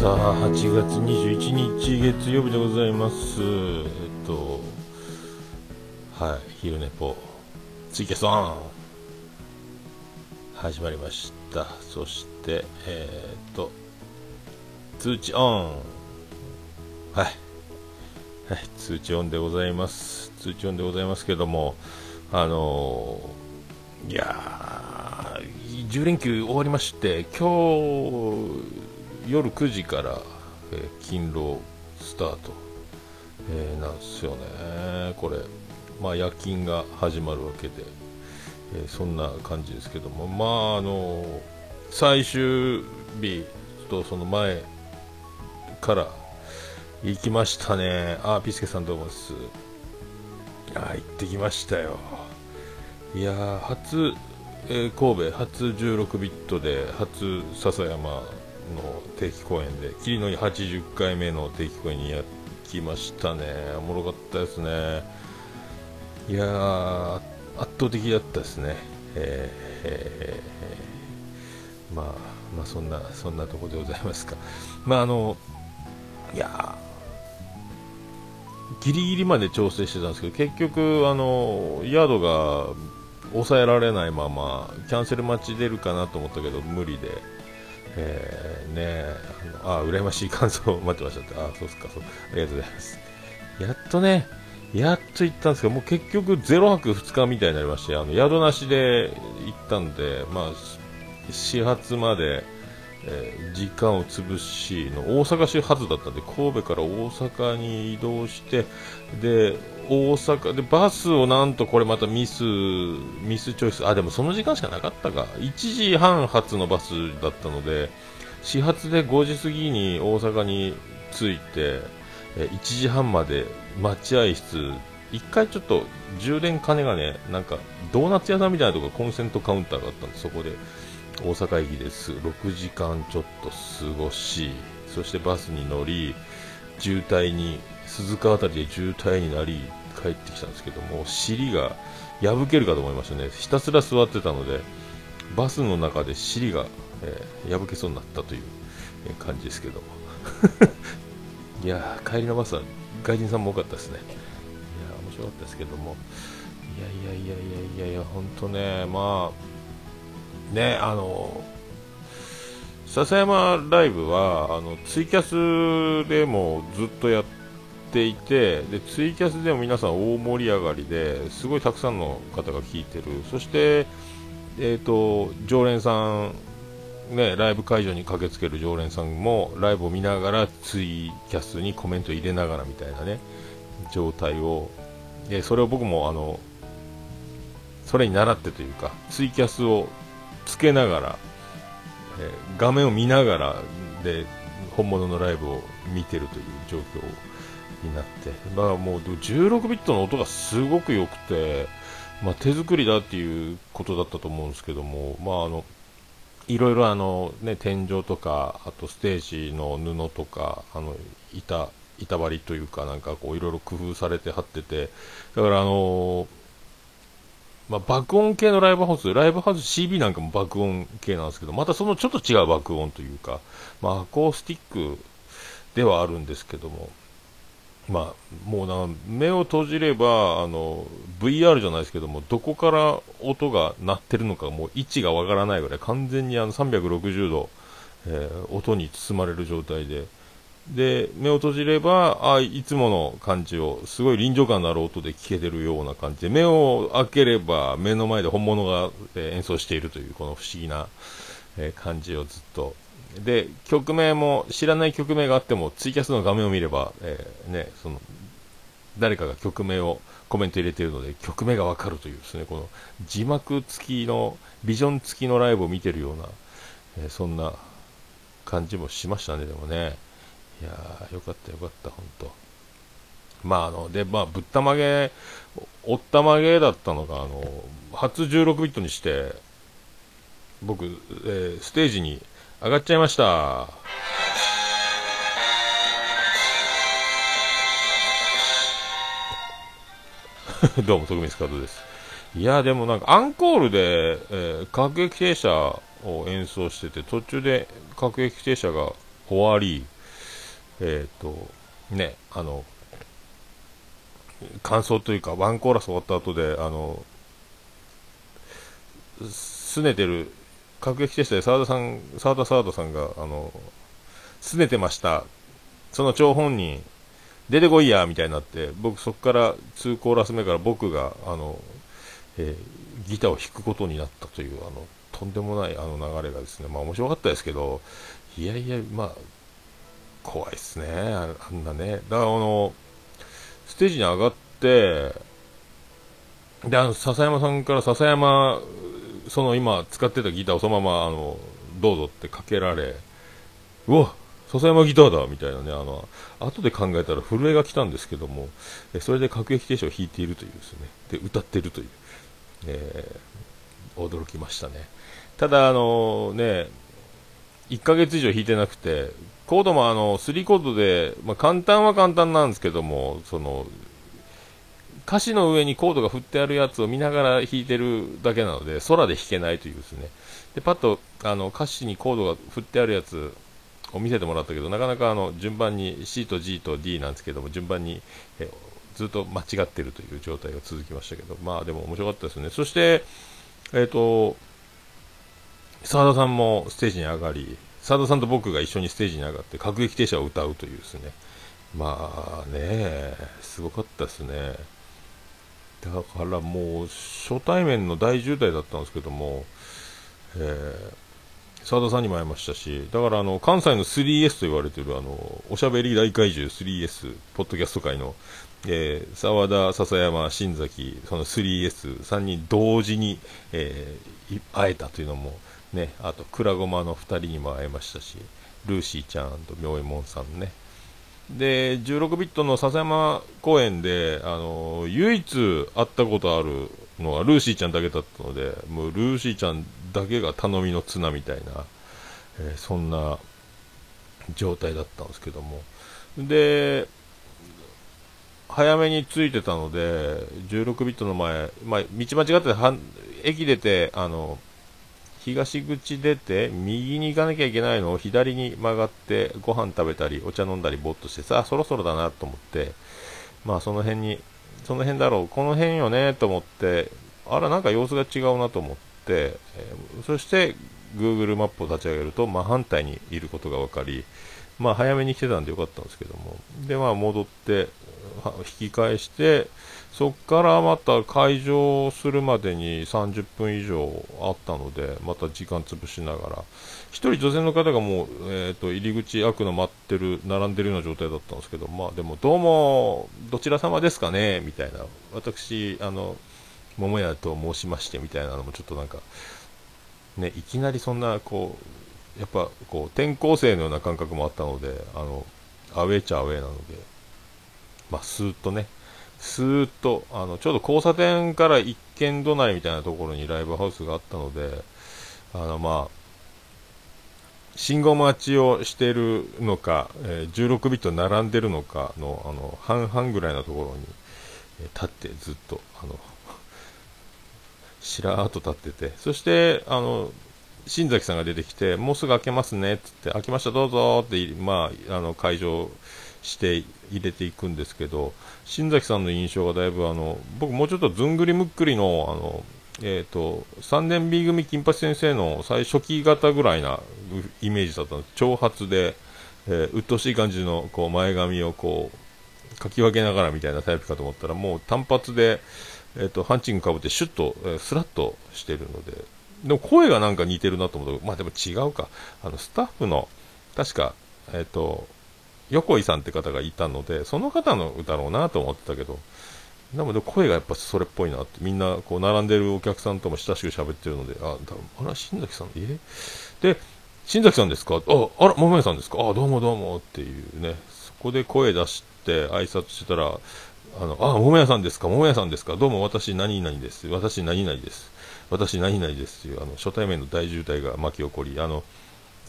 さあ8月21日月曜日でございます。えっとはい昼寝ぽ。ツイキャスオン始まりました。そしてえー、っと通知オン。はい。はい通知オンでございます。通知オンでございますけどもあのー、いやー10連休終わりまして今日夜9時から、えー、勤労スタート、えー、なんですよね、これ、まあ、夜勤が始まるわけで、えー、そんな感じですけども、まあ、あの最終日とその前から行きましたね、あ、ピスケさんどうもです。あ、行ってきましたよ。いや初、えー、神戸初16ビットで初笹山の定期公演で霧の80回目の定期公演にやきましたね。おもろかったですね。いや圧倒的だったですね。えー、えー、まあまあそんなそんなとこでございますか。まああのいやギリギリまで調整してたんですけど結局あのヤードが抑えられないままキャンセル待ち出るかなと思ったけど無理で。えー、ねああ、羨ましい感想を待ってましたって、あそうっすかそう、ありがとうございます。やっとね、やっと行ったんですけど、もう結局0泊2日みたいになりまして、あの宿なしで行ったんで、まあ、始発まで、えー、時間を潰しの大阪市発だったんで神戸から大阪に移動してで大阪でバスをなんとこれまたミスミスチョイス。あでもその時間しかなかったか。1時半発のバスだったので始発で5時過ぎに大阪に着いて1時半まで待合室。1回ちょっと充電金がねなんかドーナツ屋さんみたいなところコンセントカウンターがあったんでそこで大阪駅です。6時間ちょっと過ごしそしてバスに乗り渋滞に鈴鹿辺りで渋滞になり帰ってきたんですけども尻が破けるかと思いましたね。ひたすら座ってたのでバスの中で尻が、えー、破けそうになったという、感じですけども。いや帰りのバスは外人さんも多かったですね。いや面白かったですけども。いやいやいやいやいやいや本当ねまあねあの笹山ライブはあのツイキャスでもずっとやってていてでツイキャスでも皆さん大盛り上がりですごいたくさんの方が聞いてる。そして、えーと、常連さんね、ライブ会場に駆けつける常連さんもライブを見ながらツイキャスにコメント入れながらみたいなね状態をでそれを僕もあのそれに習ってというかツイキャスをつけながら、え、画面を見ながらで本物のライブを見てるという状況になって、まあ、もう16ビットの音がすごく良くて、まあ、手作りだっていうことだったと思うんですけども、まあ、あのいろいろあの、ね、天井とかあとステージの布とかあの板板張りというかなんかこういろいろ工夫されて貼っててだからあのまあ、爆音系のライブハウス、ライブハウス CB なんかも爆音系なんですけど、またそのちょっと違う爆音というか、まあ、アコースティックではあるんですけども、まあ、もうな目を閉じればあの VR じゃないですけどもどこから音が鳴ってるのかもう位置がわからないぐらい完全にあの360度、えー、音に包まれる状態で。で目を閉じればあいつもの感じをすごい臨場感のある音で聞けてるような感じで目を開ければ目の前で本物が、えー、演奏しているというこの不思議な、えー、感じをずっとで曲名も知らない曲名があってもツイキャスの画面を見れば、えー、ね、その誰かが曲名をコメント入れているので曲名がわかるというですねこの字幕付きのビジョン付きのライブを見てるような、えそんな感じもしましたねでもね。いやー、よかったよかった、本当。まあ、あの、で、まあ、ぶったまげ、おったまげだったのが、あの、初16ビットにして、僕、えー、ステージに上がっちゃいました。どうも、徳光カードです。いや、でもなんか、アンコールで、えー、各駅停車を演奏してて、途中で各駅停車が終わり、えっ、と、ね、あの、感想というか、ワンコーラス終わった後で、あの、拗ねてる、各撃テストで澤田さん、澤田澤田さんが、あの、拗ねてました。その張本人、出てこいや、みたいになって、僕そこから2コーラス目から僕が、あの、えー、ギターを弾くことになったという、あの、とんでもないあの流れがですね、まあ面白かったですけど、いやいや、まあ、怖いっすね、あんなね。だからあの、ステージに上がって、で、あの、笹山さんから笹山、その今使ってたギターをそのまま、あの、どうぞってかけられ、うわ笹山ギターだみたいなね、あの、後で考えたら震えが来たんですけども、それで各駅停車を弾いているというですね、で、歌ってるという、えー、驚きましたね。ただ、あのね、1ヶ月以上弾いてなくて、コードもあの、3コードで、まあ、簡単は簡単なんですけども、その、歌詞の上にコードが振ってあるやつを見ながら弾いてるだけなので、空で弾けないというですね。で、パッと、あの、歌詞にコードが振ってあるやつを見せてもらったけど、なかなかあの、順番に C と G と D なんですけども、順番に、えずっと間違ってるという状態が続きましたけど、まあでも面白かったですね。そして、えっ、ー、と、澤田さんもステージに上がり、澤田さんと僕が一緒にステージに上がって、各駅停車を歌うというですね、まあね、すごかったですね。だからもう初対面の大渋滞だったんですけども、えー、澤田さんにも会いましたし、だからあの関西の 3S と言われているあのおしゃべり大怪獣 3S、ポッドキャスト界の、えー、沢田、笹山、新崎、その 3S3 人同時に、えー、会えたというのも、ね、あと、くらごまの2人にも会えましたし、ルーシーちゃんと妙右衛門さんね、で16ビットの笹山公園であの唯一会ったことあるのはルーシーちゃんだけだったのでもうルーシーちゃんだけが頼みの綱みたいな、えー、そんな状態だったんですけども。で早めに着いてたので16ビットの前、まあ、道間違って駅出てあの東口出て、右に行かなきゃいけないのを左に曲がって、ご飯食べたり、お茶飲んだり、ぼっとして、さ、そろそろだなと思って、まあ、その辺に、その辺だろう、この辺よね、と思って、あら、なんか様子が違うなと思って、え、そして、Google マップを立ち上げると、真反対にいることが分かり、まあ、早めに来てたんでよかったんですけども、で、まあ、戻って、引き返して、そこからまた開場するまでに30分以上あったので、また時間潰しながら、1人女性の方がもう、えーと、入り口開くの待ってる、並んでるような状態だったんですけど、まあでも、どうも、どちら様ですかねみたいな、私、あの、桃屋と申しましてみたいなのもちょっとなんか、ね、いきなりそんな、こう、やっぱこう転校生のような感覚もあったので、あのアウェーちゃアウェーなので、まあ、スーッとね、スーッと、あの、ちょうど交差点から一軒隣みたいなところにライブハウスがあったので、あの、まあ、信号待ちをしているのか、えー、16ビット並んでるのかの、あの、半々ぐらいのところに、え、立ってずっと、あの、しらーっと立ってて、そして、あの、新崎さんが出てきて、もうすぐ開けますねって言って、開きました、どうぞって、まあ、あの、会場して入れていくんですけど、新崎さんの印象がだいぶあの、僕もうちょっとずんぐりむっくりの、あの、えっ、ー、と、3年 B 組金八先生の最初期型ぐらいなイメージだったんです。長髪で、えー、鬱陶しい感じのこう前髪をこう、かき分けながらみたいなタイプかと思ったら、もう単発で、えっ、ー、と、ハンチングかぶってシュッと、えー、スラッとしてるので、でも声がなんか似てるなと思ったまあでも違うか。あの、スタッフの、確か、えっ、と、横井さんって方がいたので、その方の歌ろうなと思ってたけど、なので声がやっぱそれっぽいなって、みんなこう並んでるお客さんとも親しく喋ってるので、あ、あら、新崎さん、え？で、新崎さんですか？あ、あら、桃屋さんですか？あ、どうもどうもっていうね、そこで声出して挨拶してたら、あの、あ、桃屋さんですか？桃屋さんですか？どうも私何々です。私何々です。私何々ですという、あの、初対面の大渋滞が巻き起こり、あの、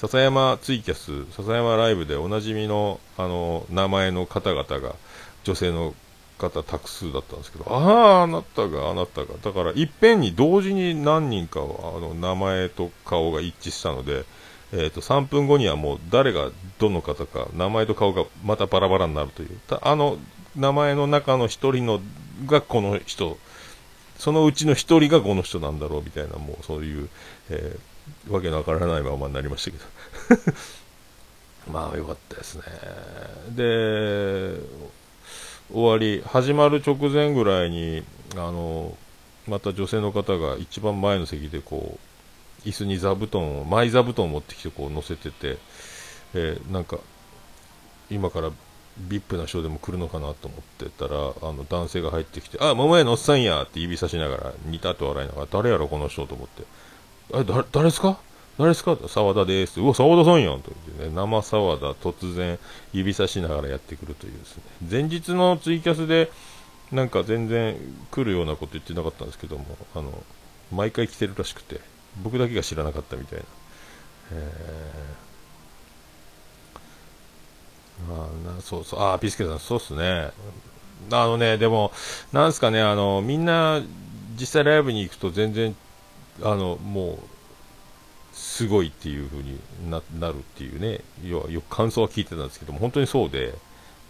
笹山ツイキャス、笹山ライブでおなじみのあの名前の方々が女性の方多数だったんですけど、ああ、あなたが、あなたが、だからいっぺんに同時に何人かはあの名前と顔が一致したので、えーと、3分後にはもう誰がどの方か名前と顔がまたバラバラになるという。あの名前の中の1人のがこの人。そのうちの1人がこの人なんだろうみたいなもうそういう、え、わけのわからないままになりましたけど。まあよかったですね。で終わり始まる直前ぐらいにあのまた女性の方が一番前の席でこう椅子に座布団をマイ座布団を持ってきてこう乗せてて、えー、なんか今から VIP な人でも来るのかなと思ってたらあの男性が入ってきて「あ桃屋のおっさんや」って指さしながら似たと笑いながら「誰やろこの人」と思って「えだ誰ですか？誰ですか?」沢田です」うわ沢田さんやん」と言ってね。生沢田突然指さしながらやってくるというですね。前日のツイキャスでなんか全然来るようなこと言ってなかったんですけどもあの毎回来てるらしくて僕だけが知らなかったみたいな、えー、あなそうそう。あピスケさんそうっすね。あのねでもなんすかねあのみんな実際ライブに行くと全然あのもうすごいっていう風になるっていうね要はよく感想は聞いてたんですけども本当にそうで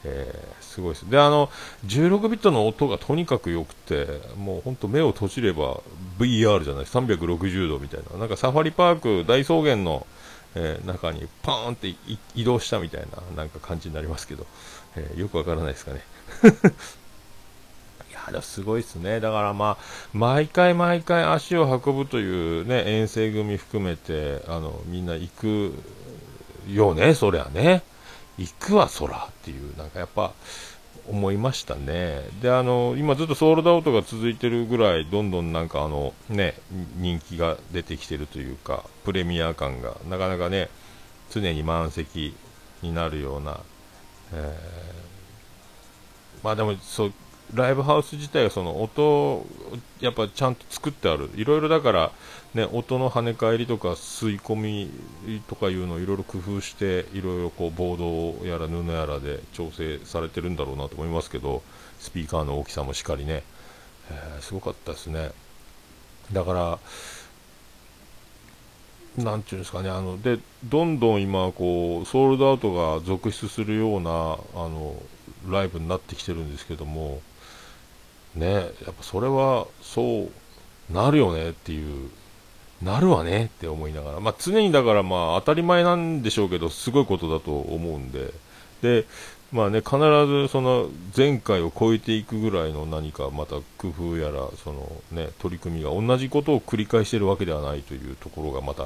えー、すごいです。で、あの、16ビットの音がとにかく良くて、もう本当目を閉じれば VR じゃない、360度みたいな、なんかサファリパーク大草原の、えー、中にパーンって移動したみたいな、なんか感じになりますけど、えー、よくわからないですかね。いや、すごいですね。だからまあ、毎回毎回足を運ぶというね、遠征組含めて、あの、みんな行くよね、そりゃね。行くわ、そらっていう、なんかやっぱ思いましたね。で、あの、今ずっとソールドアウトが続いてるぐらい、どんどんなんかあの、ね、人気が出てきてるというか、プレミア感が、なかなかね、常に満席になるような、えー、まあでも、そう、ライブハウス自体はその音、やっぱちゃんと作ってある。いろいろだから、ね、音の跳ね返りとか吸い込みとかいうのをいろいろ工夫して、いろいろこうボードやら布やらで調整されてるんだろうなと思いますけど、スピーカーの大きさもしっかりね、えー、すごかったですね。だから、なんていうんですかね、あのでどんどん今こう、ソールドアウトが続出するようなあのライブになってきてるんですけども、ね、やっぱそれはそうなるよねっていう、なるわねって思いながら、まあ、常にだからまあ当たり前なんでしょうけど、すごいことだと思うんで、で、まあね、必ずその前回を超えていくぐらいの何かまた工夫やら、そのね、取り組みが同じことを繰り返しているわけではないというところがまた、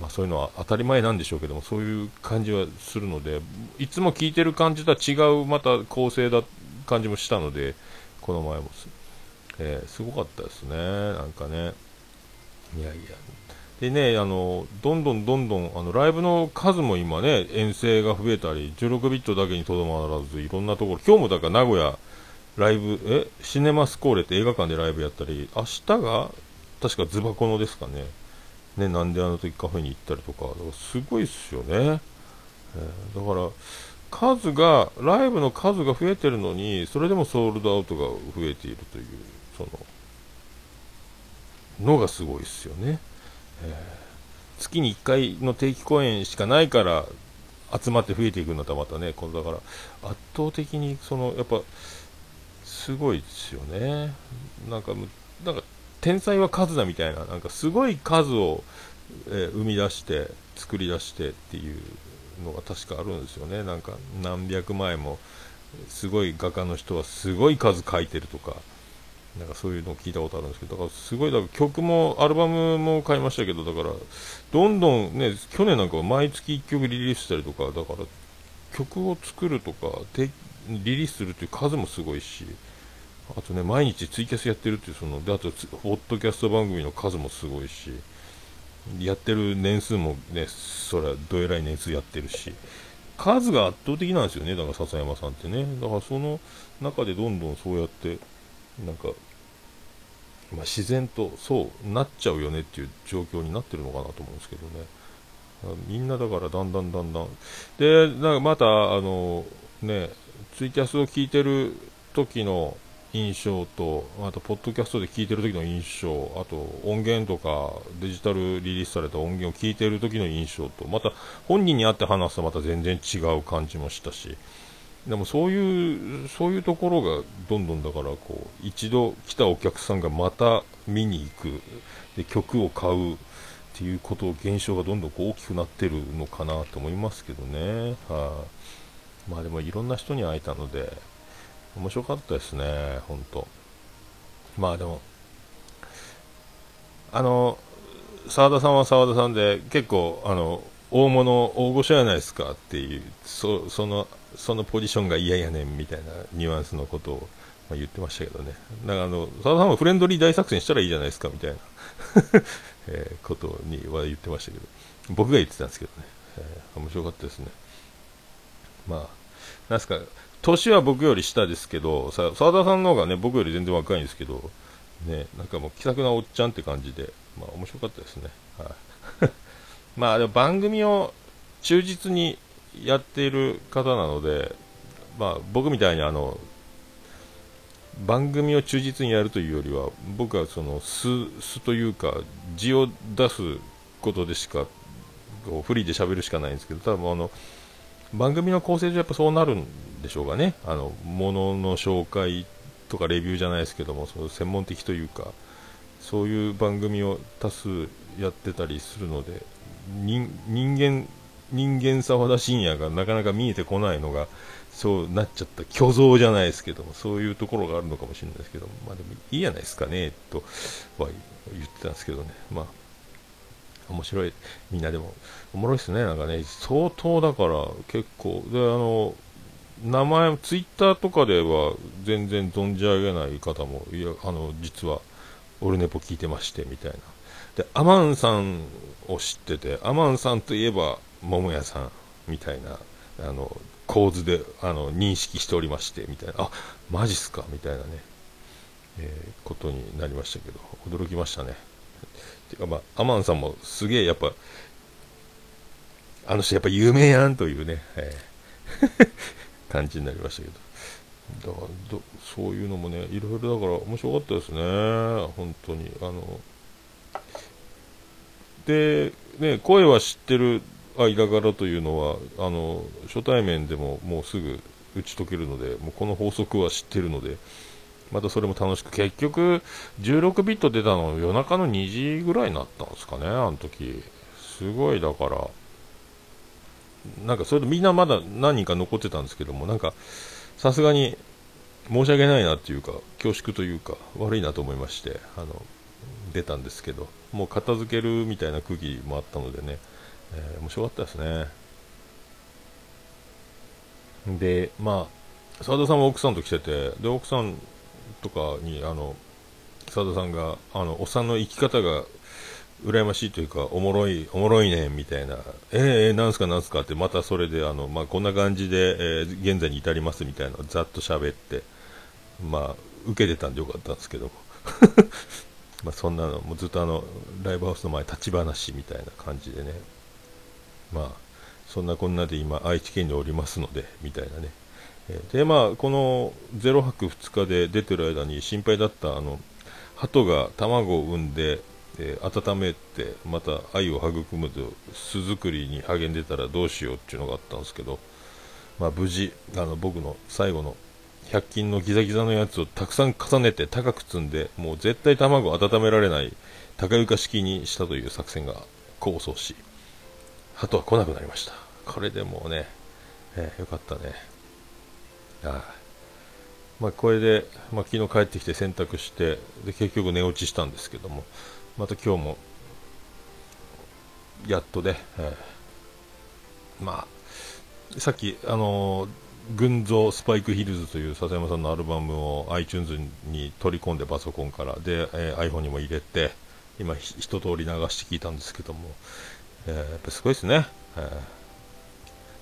まあ、そういうのは当たり前なんでしょうけども、そういう感じはするので、いつも聞いてる感じとは違うまた構成だ感じもしたので、この前もす,、えー、すごかったですね、なんかね。いやいや。でね、あの、どんどんどんどん、あの、ライブの数も今ね、遠征が増えたり、16ビットだけにとどまらず、いろんなところ、今日もだから名古屋、ライブ、え、シネマスコーレって映画館でライブやったり、明日が、確かズバコのですかね。ね、なんであの時カフェに行ったりとか、かすごいっすよね。えー、だから、数が、ライブの数が増えてるのに、それでもソールドアウトが増えているという、その、のがすごいですよね。えー、月に1回の定期公演しかないから、集まって増えていくんだったらまたね、このだから、圧倒的に、その、やっぱ、すごいですよね。なんか、なんか、天才は数だみたいな、なんかすごい数を、えー、生み出して、作り出してっていうのが確かあるんですよね。なんか何百枚もすごい画家の人はすごい数書いてるとかなんかそういうのを聞いたことあるんですけどだからすごいだから曲もアルバムも買いましたけどだからどんどんね去年なんかは毎月1曲リリースしたりとかだから曲を作るとかリリースするっていう数もすごいしあとね毎日ツイキャスやってるっていうそのであとポッドキャスト番組の数もすごいしやってる年数もね、それはどえらい年数やってるし、数が圧倒的なんですよね、だから笹山さんってね。だからその中でどんどんそうやって、なんか、まあ、自然とそうなっちゃうよねっていう状況になってるのかなと思うんですけどね。みんなだからだんだんだんだん。で、なんかまた、あの、ね、ツイキャスを聞いてる時の印象とあとポッドキャストで聞いてる時の印象あと音源とかデジタルリリースされた音源を聞いてる時の印象とまた本人に会って話すとまた全然違う感じもしたし。でもそういうそういうところがどんどんだからこう一度来たお客さんがまた見に行く。で曲を買うっていうこと現象がどんどんこう大きくなってるのかなと思いますけどね。はあ、まあでもいろんな人に会えたので面白かったですね本当。まあでもあの澤田さんは澤田さんで結構あの大物大御所やないですかっていうそそのそのポジションが嫌やねんみたいなニュアンスのことを、まあ、言ってましたけどね。だからあの澤田さんはフレンドリー大作戦したらいいじゃないですかみたいな えー、ことには言ってましたけど。僕が言ってたんですけどね、えー、面白かったですね。まあなんすか年は僕より下ですけど澤田さんの方がね僕より全然若いんですけどねなんかもう気さくなおっちゃんって感じでまあ面白かったですね。はい。まあでも番組を忠実にやっている方なので、まあ、僕みたいにあの番組を忠実にやるというよりは僕はその素素というか字を出すことでしかこうフリーで喋るしかないんですけど多分あの番組の構成上やっぱそうなるんでしょうかね。あのものの紹介とかレビューじゃないですけどもその専門的というかそういう番組を多数やってたりするので人間人間沢田信也がなかなか見えてこないのがそうなっちゃった虚像じゃないですけどもそういうところがあるのかもしれないですけどまあでもいいじゃないですかねとは言ってたんですけどね。まあ面白い。みんなでも。おもろいですね。なんかね相当だから結構。であの名前ツイッターとかでは全然存じ上げない方もいやあの実はオルネポ聞いてましてみたいな。でアマンさんを知っててアマンさんといえば桃屋さんみたいなあの構図であの認識しておりましてみたいな。あマジっすかみたいなね、えー、ことになりましたけど驚きましたね。ていうかまあアマンさんもすげえやっぱあの人やっぱ有名やんというね、えー、感じになりましたけど。だからそういうのもねいろいろだから面白かったですね本当に。あのでね声は知ってる間柄というのはあの初対面でももうすぐ打ち解けるのでもうこの法則は知ってるのでまたそれも楽しく結局16ビット出たの夜中の2時ぐらいになったんですかねあの時すごいだからなんかそれでみんなまだ何人か残ってたんですけどもなんかさすがに申し訳ないなっていうか恐縮というか悪いなと思いましてあの出たんですけどもう片付けるみたいな空気もあったのでねえー、面白かったですね。で、まあ、澤田さんは奥さんと来てて、で、奥さんとかに、あの、澤田さんが、あの、おっさんの生き方が羨ましいというか、おもろい、おもろいね、みたいな、えー、えー、なんすかなんすかって、またそれで、あの、まあ、こんな感じで、えー、現在に至りますみたいなざっと喋って、まあ、受けてたんでよかったんですけども。まあ、そんなの、もうずっとあの、ライブハウスの前立ち話みたいな感じでね、まあそんなこんなで今愛知県におりますのでみたいなね、でまあこの0泊2日で出てる間に心配だったあの鳩が卵を産んで、えー、温めてまた愛を育むと巣作りに励んでたらどうしようっていうのがあったんですけど、まあ、無事あの僕の最後の100均のギザギザのやつをたくさん重ねて高く積んでもう絶対卵を温められない高床式にしたという作戦が功を奏し鳩は来なくなりました。これでもうね、えー、よかったね。まあ、これで、まあ、昨日帰ってきて洗濯してで結局寝落ちしたんですけどもまた今日もやっとね、えー、まあさっきあのー、群像スパイクヒルズという笹山さんのアルバムを iTunes に取り込んでパソコンからで、えー、iPhone にも入れて今一通り流して聞いたんですけどもえー、やっぱすごいですね。えー、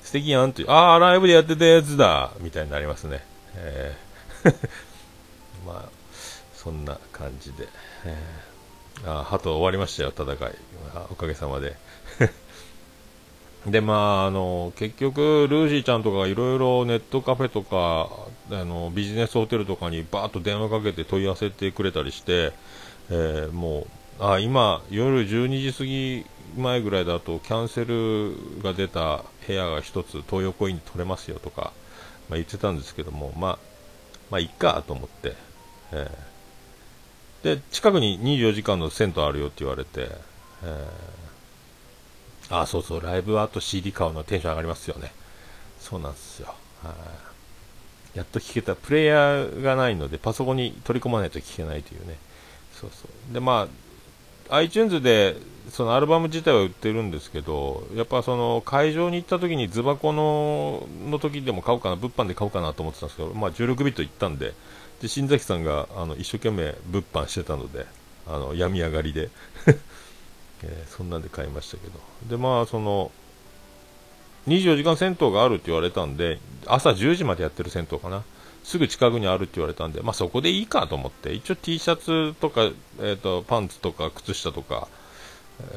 素敵やんってああ、ライブでやってたやつだみたいになりますね。えー、まあ、そんな感じで。えー、あ、鳩終わりましたよ、戦い。おかげさまで。でまああの結局ルーシーちゃんとかいろいろネットカフェとかあのビジネスホテルとかにバーッと電話かけて問い合わせてくれたりして、えー、もうあ今夜12時過ぎ前ぐらいだとキャンセルが出た部屋が1つ東横インで取れますよとか、まあ、言ってたんですけどもまあまあいっかと思って、えー、で近くに24時間の銭湯あるよって言われて、えーあ、そうそう、ライブアート CD 買うのテンション上がりますよね。そうなんですよ。は。やっと聴けた。プレイヤーがないので、パソコンに取り込まないと聴けないというね。そうそう。で、まあ、iTunes で、そのアルバム自体は売ってるんですけど、やっぱその会場に行った時にズバコのの時でも買おうかな、物販で買おうかなと思ってたんですけど、まあ16ビット行ったんで、で、新崎さんがあの一生懸命物販してたので、あの、病み上がりで えー、そんなんで買いましたけど。で、まあ、その、24時間銭湯があるって言われたんで、朝10時までやってる銭湯かな。すぐ近くにあるって言われたんで、まあ、そこでいいかと思って、一応 T シャツとか、えーと、パンツとか靴下とか、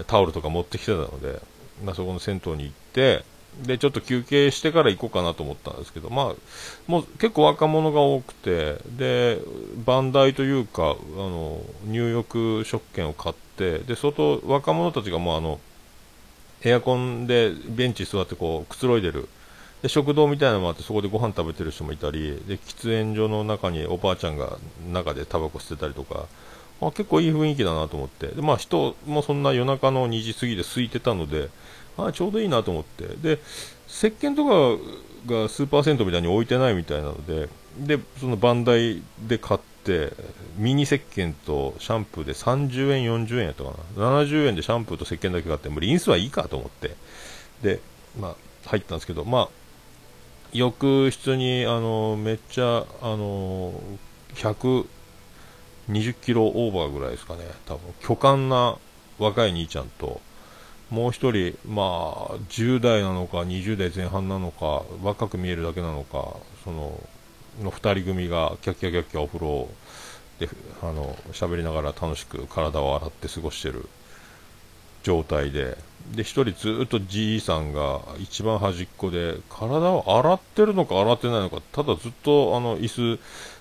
タオルとか持ってきてたので、まあ、そこの銭湯に行って、で、ちょっと休憩してから行こうかなと思ったんですけど、まあ、もう結構若者が多くて、で、バンダイというか、あの、入浴食券を買って、で、外、若者たちがもうあの、エアコンでベンチ座ってこう、くつろいでる。で、食堂みたいなのもあって、そこでご飯食べてる人もいたり、で、喫煙所の中におばあちゃんが中でタバコ捨てたりとか、あ、結構いい雰囲気だなと思って、で、まあ人もそんな夜中の2時過ぎで空いてたので、あちょうどいいなと思って。で石鹸とかがスーパー銭湯みたいに置いてないみたいなのででそのバンダイで買ってミニ石鹸とシャンプーで30円40円やったかな。70円でシャンプーと石鹸だけ買ってもうリンスはいいかと思って。でまあ入ったんですけどまあ浴室にあのめっちゃあの20キロオーバーぐらいですかね。多分。巨漢な若い兄ちゃんともう1人、まあ、10代なのか20代前半なのか若く見えるだけなのかそのの2人組がキャッキャキャッキャお風呂であの喋りながら楽しく体を洗って過ごしてる状態で。で1人ずっとじいさんが一番端っこで体を洗ってるのか洗ってないのかただずっとあの椅子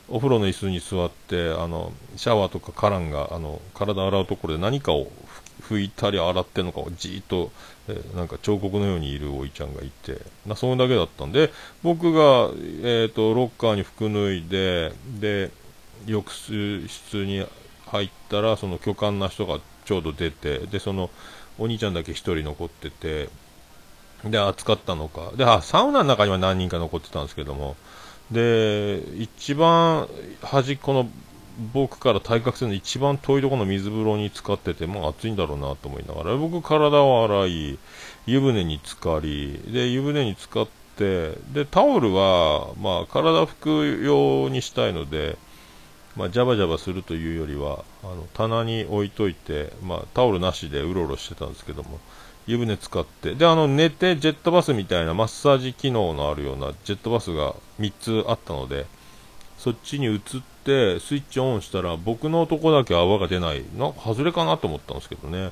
お風呂の椅子に座ってあのシャワーとかカランがあの体洗うところで何かを拭いたり洗ってんのかをじーっと、えー、なんか彫刻のようにいるおいちゃんがいて、なそれだけだったんで、僕が、えーと、ロッカーに服脱いで、で、浴室に入ったら、その巨漢な人がちょうど出て、で、そのお兄ちゃんだけ1人残ってて、で、暑かったのか。で、あ、サウナの中には何人か残ってたんですけども、で、一番端っこの僕から対角線の一番遠いところの水風呂に浸かってて、まあ暑いんだろうなと思いながら、僕体を洗い、湯船に浸かり、で、湯船に浸かって、で、タオルは、まあ体拭く用にしたいので、まあ、ジャバジャバするというよりは、あの、棚に置いといて、まあ、タオルなしでうろうろしてたんですけども、湯船使って、で、あの、寝てジェットバスみたいなマッサージ機能のあるようなジェットバスが3つあったので、そっちに移って、スイッチオンしたら、僕のとこだけ泡が出ない。なんか外れかなと思ったんですけどね。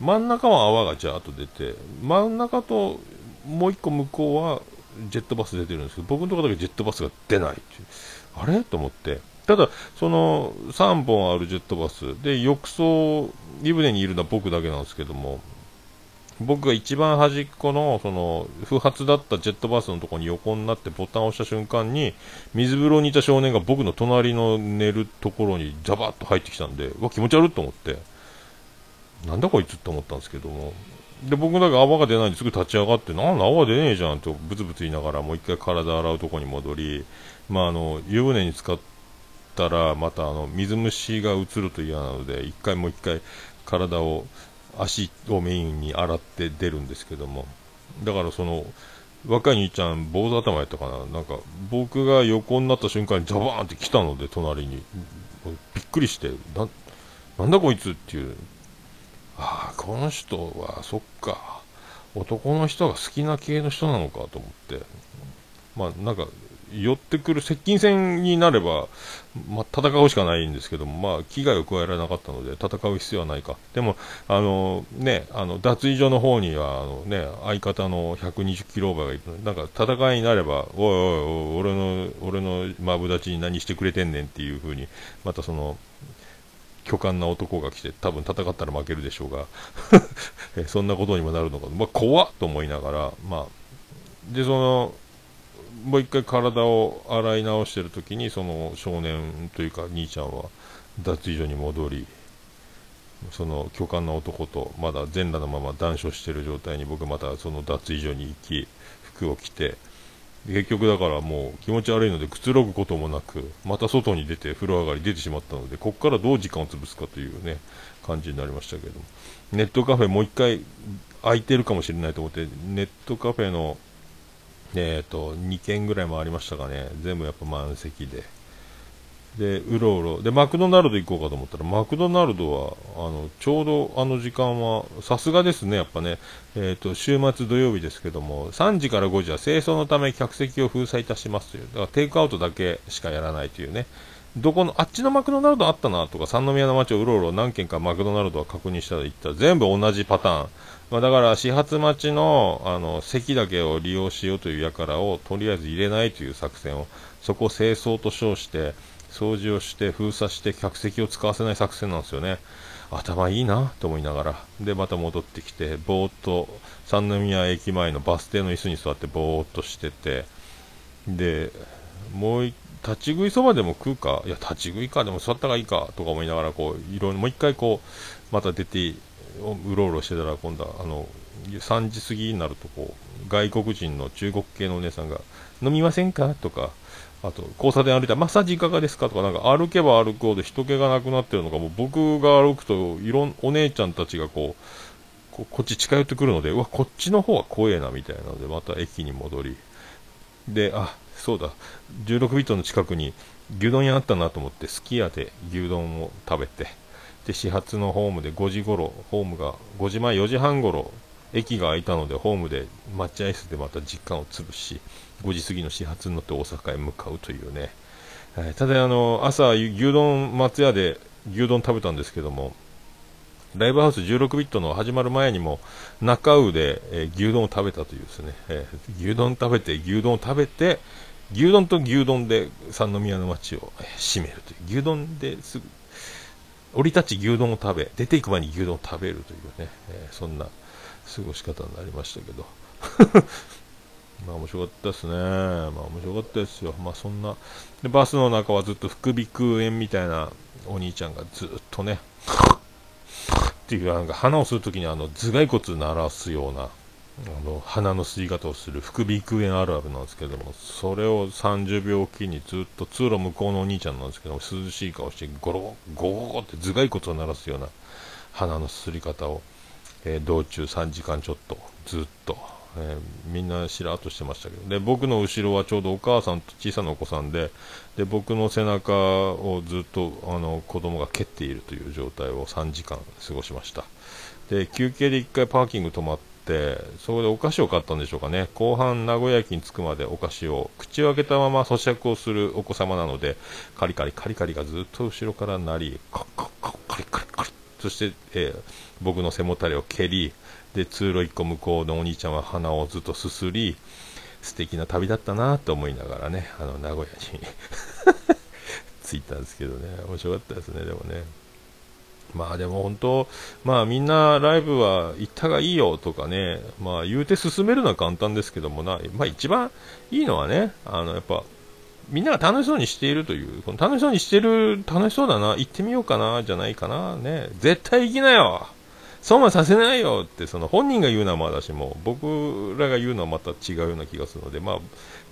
真ん中は泡がジャーっと出て、真ん中ともう一個向こうはジェットバス出てるんですけど、僕のとこだけジェットバスが出ないっていう。あれ？と思って。ただ、その3本あるジェットバスで浴槽、湯船にいるのは僕だけなんですけども、僕が一番端っこのその不発だったジェットバスのところに横になってボタンを押した瞬間に水風呂にいた少年が僕の隣の寝るところにザバッと入ってきたんでうわ気持ち悪いと思ってなんだこいつって思ったんですけどもで僕だけ泡が出ないんですぐ立ち上がってなんだ泡出ねえじゃんとブツブツ言いながらもう一回体洗うとこに戻り、まあ、あの湯船に浸かったらまたあの水虫が移ると嫌なので一回もう一回体を足をメインに洗って出るんですけども。だからその若い兄ちゃん坊主頭やったかな。なんか僕が横になった瞬間にザバーンって来たので隣に。びっくりしてななんだこいつっていう。ああこの人はそっか。男の人が好きな系の人なのかと思って。まあなんか寄ってくる接近戦になれば、まあ、戦うしかないんですけども、まあ、危害を加えられなかったので、戦う必要はないか。でも、あの、ね、あの、脱衣所の方には、あのね、相方の120キロオーバーがいるなんか、戦いになれば、おいおいおい、俺の、俺のマブダチに何してくれてんねんっていう風に、またその、巨漢な男が来て、多分戦ったら負けるでしょうが そんなことにもなるのか、まあ、怖っと思いながら、まあ、で、その、もう一回体を洗い直してる時にその少年というか兄ちゃんは脱衣所に戻りその巨漢な男とまだ全裸のまま談笑してる状態に僕またその脱衣所に行き服を着て結局だからもう気持ち悪いのでくつろぐこともなくまた外に出て風呂上がり出てしまったのでここからどう時間を潰すかというね感じになりましたけどネットカフェもう一回空いてるかもしれないと思ってネットカフェのえーと、2軒ぐらい回りましたかね、全部やっぱ満席で、でうろうろ。で、マクドナルド行こうかと思ったら、マクドナルドはあのちょうどあの時間は、さすがですね、やっぱね、えーと、週末土曜日ですけども、3時から5時は清掃のため客席を封鎖いたしますという、だからテイクアウトだけしかやらないというね。どこの、あっちのマクドナルドあったなとか、三宮の街をうろうろ何軒かマクドナルドは確認したら行った。ら、全部同じパターン。まあ、だから始発待ちのあの席だけを利用しようという輩をとりあえず入れないという作戦をそこを清掃と称して掃除をして封鎖して客席を使わせない作戦なんですよね。頭いいなと思いながら。でまた戻ってきてぼーっと三宮駅前のバス停の椅子に座ってぼーっとしてて。でもう一立ち食いそばでも食うか？いや立ち食いか。でも座った方がいいか。とか思いながらこういろいろもう一回こうまた出てうろうろしてたら今度はあの3時過ぎになるとこう外国人の中国系のお姉さんが飲みませんか？とかあと交差点歩いたらマッサージいかがですか？とかなんか歩けば歩くほど人気がなくなってるのかもう僕が歩くといろんお姉ちゃんたちがこうここっち近寄ってくるのでうわこっちの方は怖えなみたいなのでまた駅に戻り。であそうだ。16ビットの近くに牛丼屋あったなと思ってすき家で牛丼を食べてで始発のホームで5時頃ホームが5時前4時半頃駅が開いたのでホームで待合室でまた時間を潰し5時過ぎの始発に乗って大阪へ向かうというね、えー、ただあの朝牛丼松屋で牛丼食べたんですけどもライブハウス16ビットの始まる前にも中尾で、え、牛丼を食べたというですね、えー、牛丼食べて牛丼を食べて牛丼と牛丼で三宮の街を、えー、締めるという牛丼ですぐ降り立ち牛丼を食べ、出ていく前に牛丼を食べるというね、え、そんな過ごし方になりましたけど。まあ面白かったですね。まあ面白かったですよ。まあそんな。で、バスの中はずっと副鼻腔炎みたいなお兄ちゃんがずっとね、っていうなんか鼻をするときにあの頭蓋骨鳴らすようなあの鼻の吸い方をする副鼻腔炎あるあるなんですけどもそれを30秒おきにずっと通路向こうのお兄ちゃんなんですけども涼しい顔してゴロゴゴゴって頭蓋骨を鳴らすような鼻のすり方を、えー、道中3時間ちょっとずっと、えー、みんなしらっとしてましたけど。で僕の後ろはちょうどお母さんと小さなお子さんでで僕の背中をずっとあの子供が蹴っているという状態を3時間過ごしました。で休憩で1回パーキング止まってそこでお菓子を買ったんでしょうかね。後半名古屋駅に着くまでお菓子を口を開けたまま咀嚼をするお子様なのでカリカリカリカリがずっと後ろから鳴りカッカッ。そして、えー、僕の背もたれを蹴りで通路1個向こうのお兄ちゃんは鼻をずっとすすり素敵な旅だったなと思いながらねあの名古屋に 着いたんですけどね。面白かったですねでもね。まあでも本当、まあみんなライブは行ったがいいよとかね、まあ言うて進めるのは簡単ですけどもな、まあ一番いいのはね、あのやっぱ、みんなが楽しそうにしているという、この楽しそうにしてる、楽しそうだな、行ってみようかな、じゃないかな、ね、絶対行きなよ。損はさせないよ。って、その本人が言うのはまだしも、僕らが言うのはまた違うような気がするので、まあ、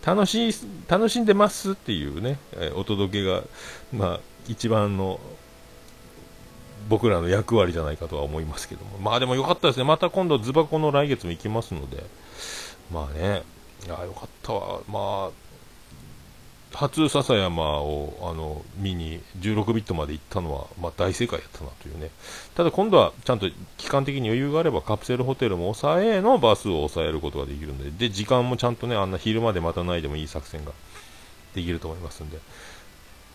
楽しい、楽しんでますっていうね、えお届けが、まあ、一番の僕らの役割じゃないかとは思いますけども、まあでも良かったですね、また今度、ズバコの来月も行きますので、まあね、いや、よかったわ、まあ、初笹山をあの見に16ビットまで行ったのは、まあ、大正解やったなというね、ただ今度はちゃんと期間的に余裕があればカプセルホテルも抑えのバスを抑えることができるので、で時間もちゃんとね、あんな昼まで待たないでもいい作戦ができると思いますんで、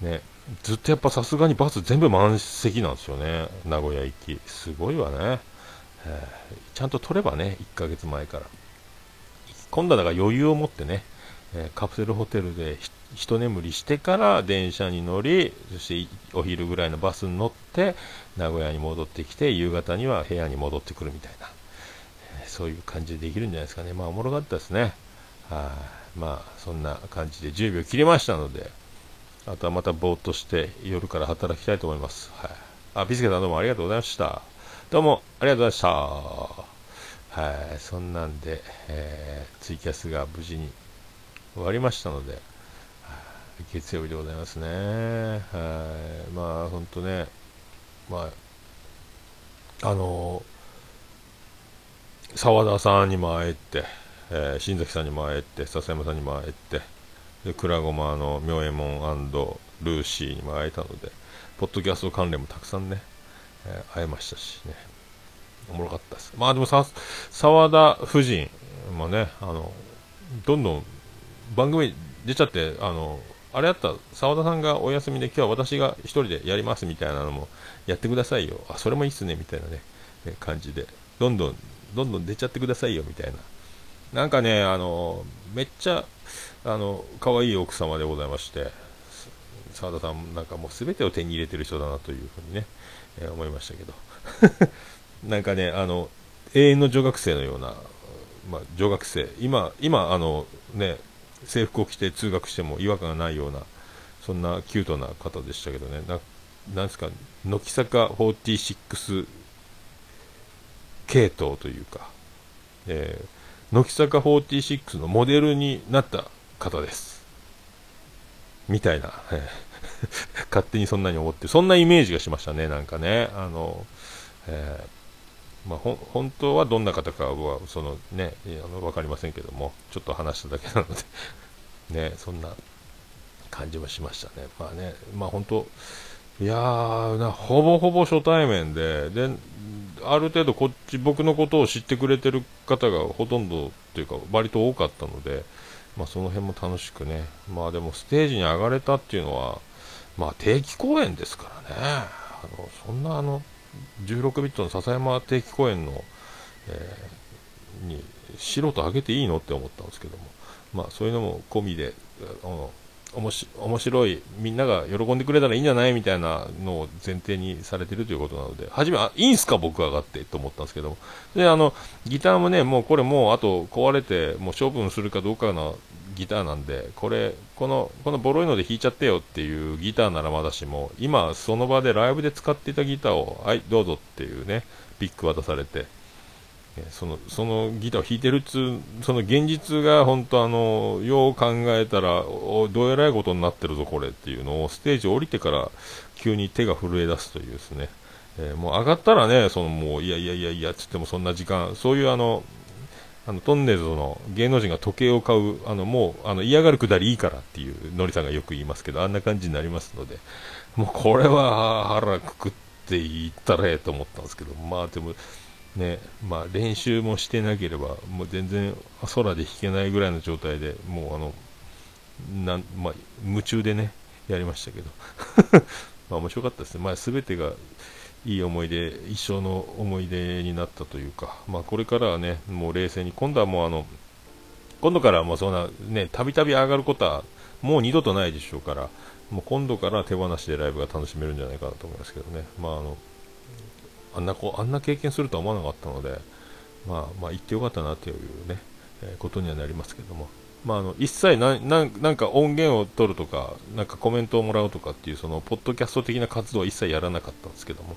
ね、ずっとやっぱさすがにバス全部満席なんですよね、名古屋行き、すごいわね、えー、ちゃんと取ればね、1ヶ月前から、今度はだから余裕を持ってね、え、カプセルホテルで一眠りしてから電車に乗り、そしてお昼ぐらいのバスに乗って、名古屋に戻ってきて、夕方には部屋に戻ってくるみたいな、そういう感じでできるんじゃないですかね。まあ、おもろかったですね。はい、まあ、そんな感じで10秒切れましたので、あとはまたぼーっとして夜から働きたいと思います。はい。あ、ビスケさんどうもありがとうございました。どうもありがとうございました。はい、そんなんで、えー、ツイキャスが無事に終わりましたので、月曜日でございますね。はい。まあ、ほんとね、まあ、あの澤田さんにも会えて、えー、新崎さんにも会えて、笹山さんにも会えて、で、くらごまの妙右衛門ルーシーにも会えたので、ポッドキャスト関連もたくさんね、えー、会えましたしね、おもろかったです。まあでもさ、澤田夫人もね、あの、どんどん番組出ちゃって、あの、あれやった、澤田さんがお休みで今日は私が1人でやりますみたいなのもやってくださいよ。あ、それもいいっすね、みたいなね、感じで、どんどん、どんどん出ちゃってくださいよ、みたいな。なんかね、あの、めっちゃ、あの、可愛い奥様でございまして、澤田さんなんかもう全てを手に入れてる人だなというふうにね、えー、思いましたけど。なんかね、あの、永遠の女学生のような、まあ、女学生、今、今、あの、ね、制服を着て通学しても違和感がないような、そんなキュートな方でしたけどね、ななんですか、乃木坂46系統というか、えー、乃木坂46のモデルになった方です。みたいな、え、勝手にそんなに思って、そんなイメージがしましたね、なんかね。あの、えーまあ、本当はどんな方かはその、ね、あの分かりませんけども、ちょっと話しただけなので ね、そんな感じもしましたね。まあね、まあ本当、いやーほぼほぼ初対面で、で、ある程度こっち、僕のことを知ってくれてる方がほとんどというか、割と多かったので、まあその辺も楽しくね、まあでもステージに上がれたっていうのは、まあ定期公演ですからね、あの、そんなあの、16ビットの笹山定期公演の、えー、に素人上げていいの？って思ったんですけども、まあ、そういうのも込みで、あの面白い、みんなが喜んでくれたらいいんじゃないみたいなのを前提にされてるということなので、初め、あ、いいんすか僕上がってと思ったんですけども。で、あの、ギターもね、もうこれもうあと壊れて、もう処分するかどうかのギターなんで、これ、この、このボロいので弾いちゃってよっていうギターならまだしも、今、その場でライブで使っていたギターを、はい、どうぞっていうね、ピック渡されて、そのそのギターを弾いてるっつう、その現実が本当あの、よう考えたら、どうえらいことになってるぞ、これっていうのを、ステージ降りてから急に手が震え出すというですね、えー、もう上がったらね、そのもう、いやいやいやいやっつってもそんな時間、そういうあの、あのトンネルの芸能人が時計を買う、あのもうあの嫌がるくだりいいからっていう、のりさんがよく言いますけど、あんな感じになりますので、もうこれは腹くくっていったらええと思ったんですけど、まあでも、ねまあ、練習もしてなければ、もう全然空で弾けないぐらいの状態でもうあのなん、まあ、夢中でねやりましたけど。まあ面白かったですね、まあ、全てがいい思い出、一生の思い出になったというか、まあ、これからはねもう冷静に、今度はもうあの今度からもうそんなねたびたび上がることはもう二度とないでしょうから、もう今度から手放しでライブが楽しめるんじゃないかなと思いますけどね。まああのあんなこあんな経験するとは思わなかったので、まあ、まあ、行ってよかったなというね、えー、ことにはなりますけども、まあ、あの一切ななんか音源を取るとか、なんかコメントをもらうとかっていう、そのポッドキャスト的な活動は一切やらなかったんですけども、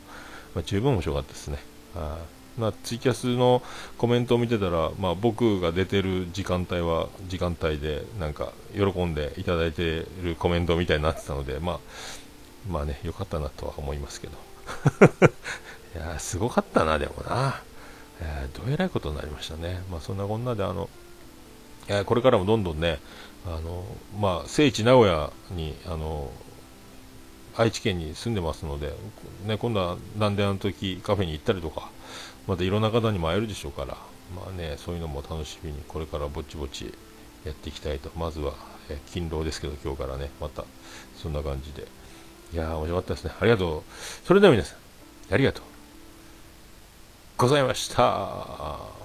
まあ、十分面白かったですね。あまあ、ツイキャスのコメントを見てたら、まあ、僕が出てる時間帯は時間帯でなんか喜んでいただいてるコメントみたいになってたので、まあ、まあね、良かったなとは思いますけど。いやすごかったな、でもな。えー、どえらいことになりましたね。まあ、そんなこんなで、あの、え、これからもどんどんね、あの、まあ、聖地名古屋に、あの、愛知県に住んでますので、ね、今度はなんであの時カフェに行ったりとか、またいろんな方にも会えるでしょうから、まあね、そういうのも楽しみに、これからぼちぼちやっていきたいと、まずは、え勤労ですけど、今日からね、また、そんな感じで。いやー、面白かったですね。ありがとう。それでは皆さん、ありがとうございました。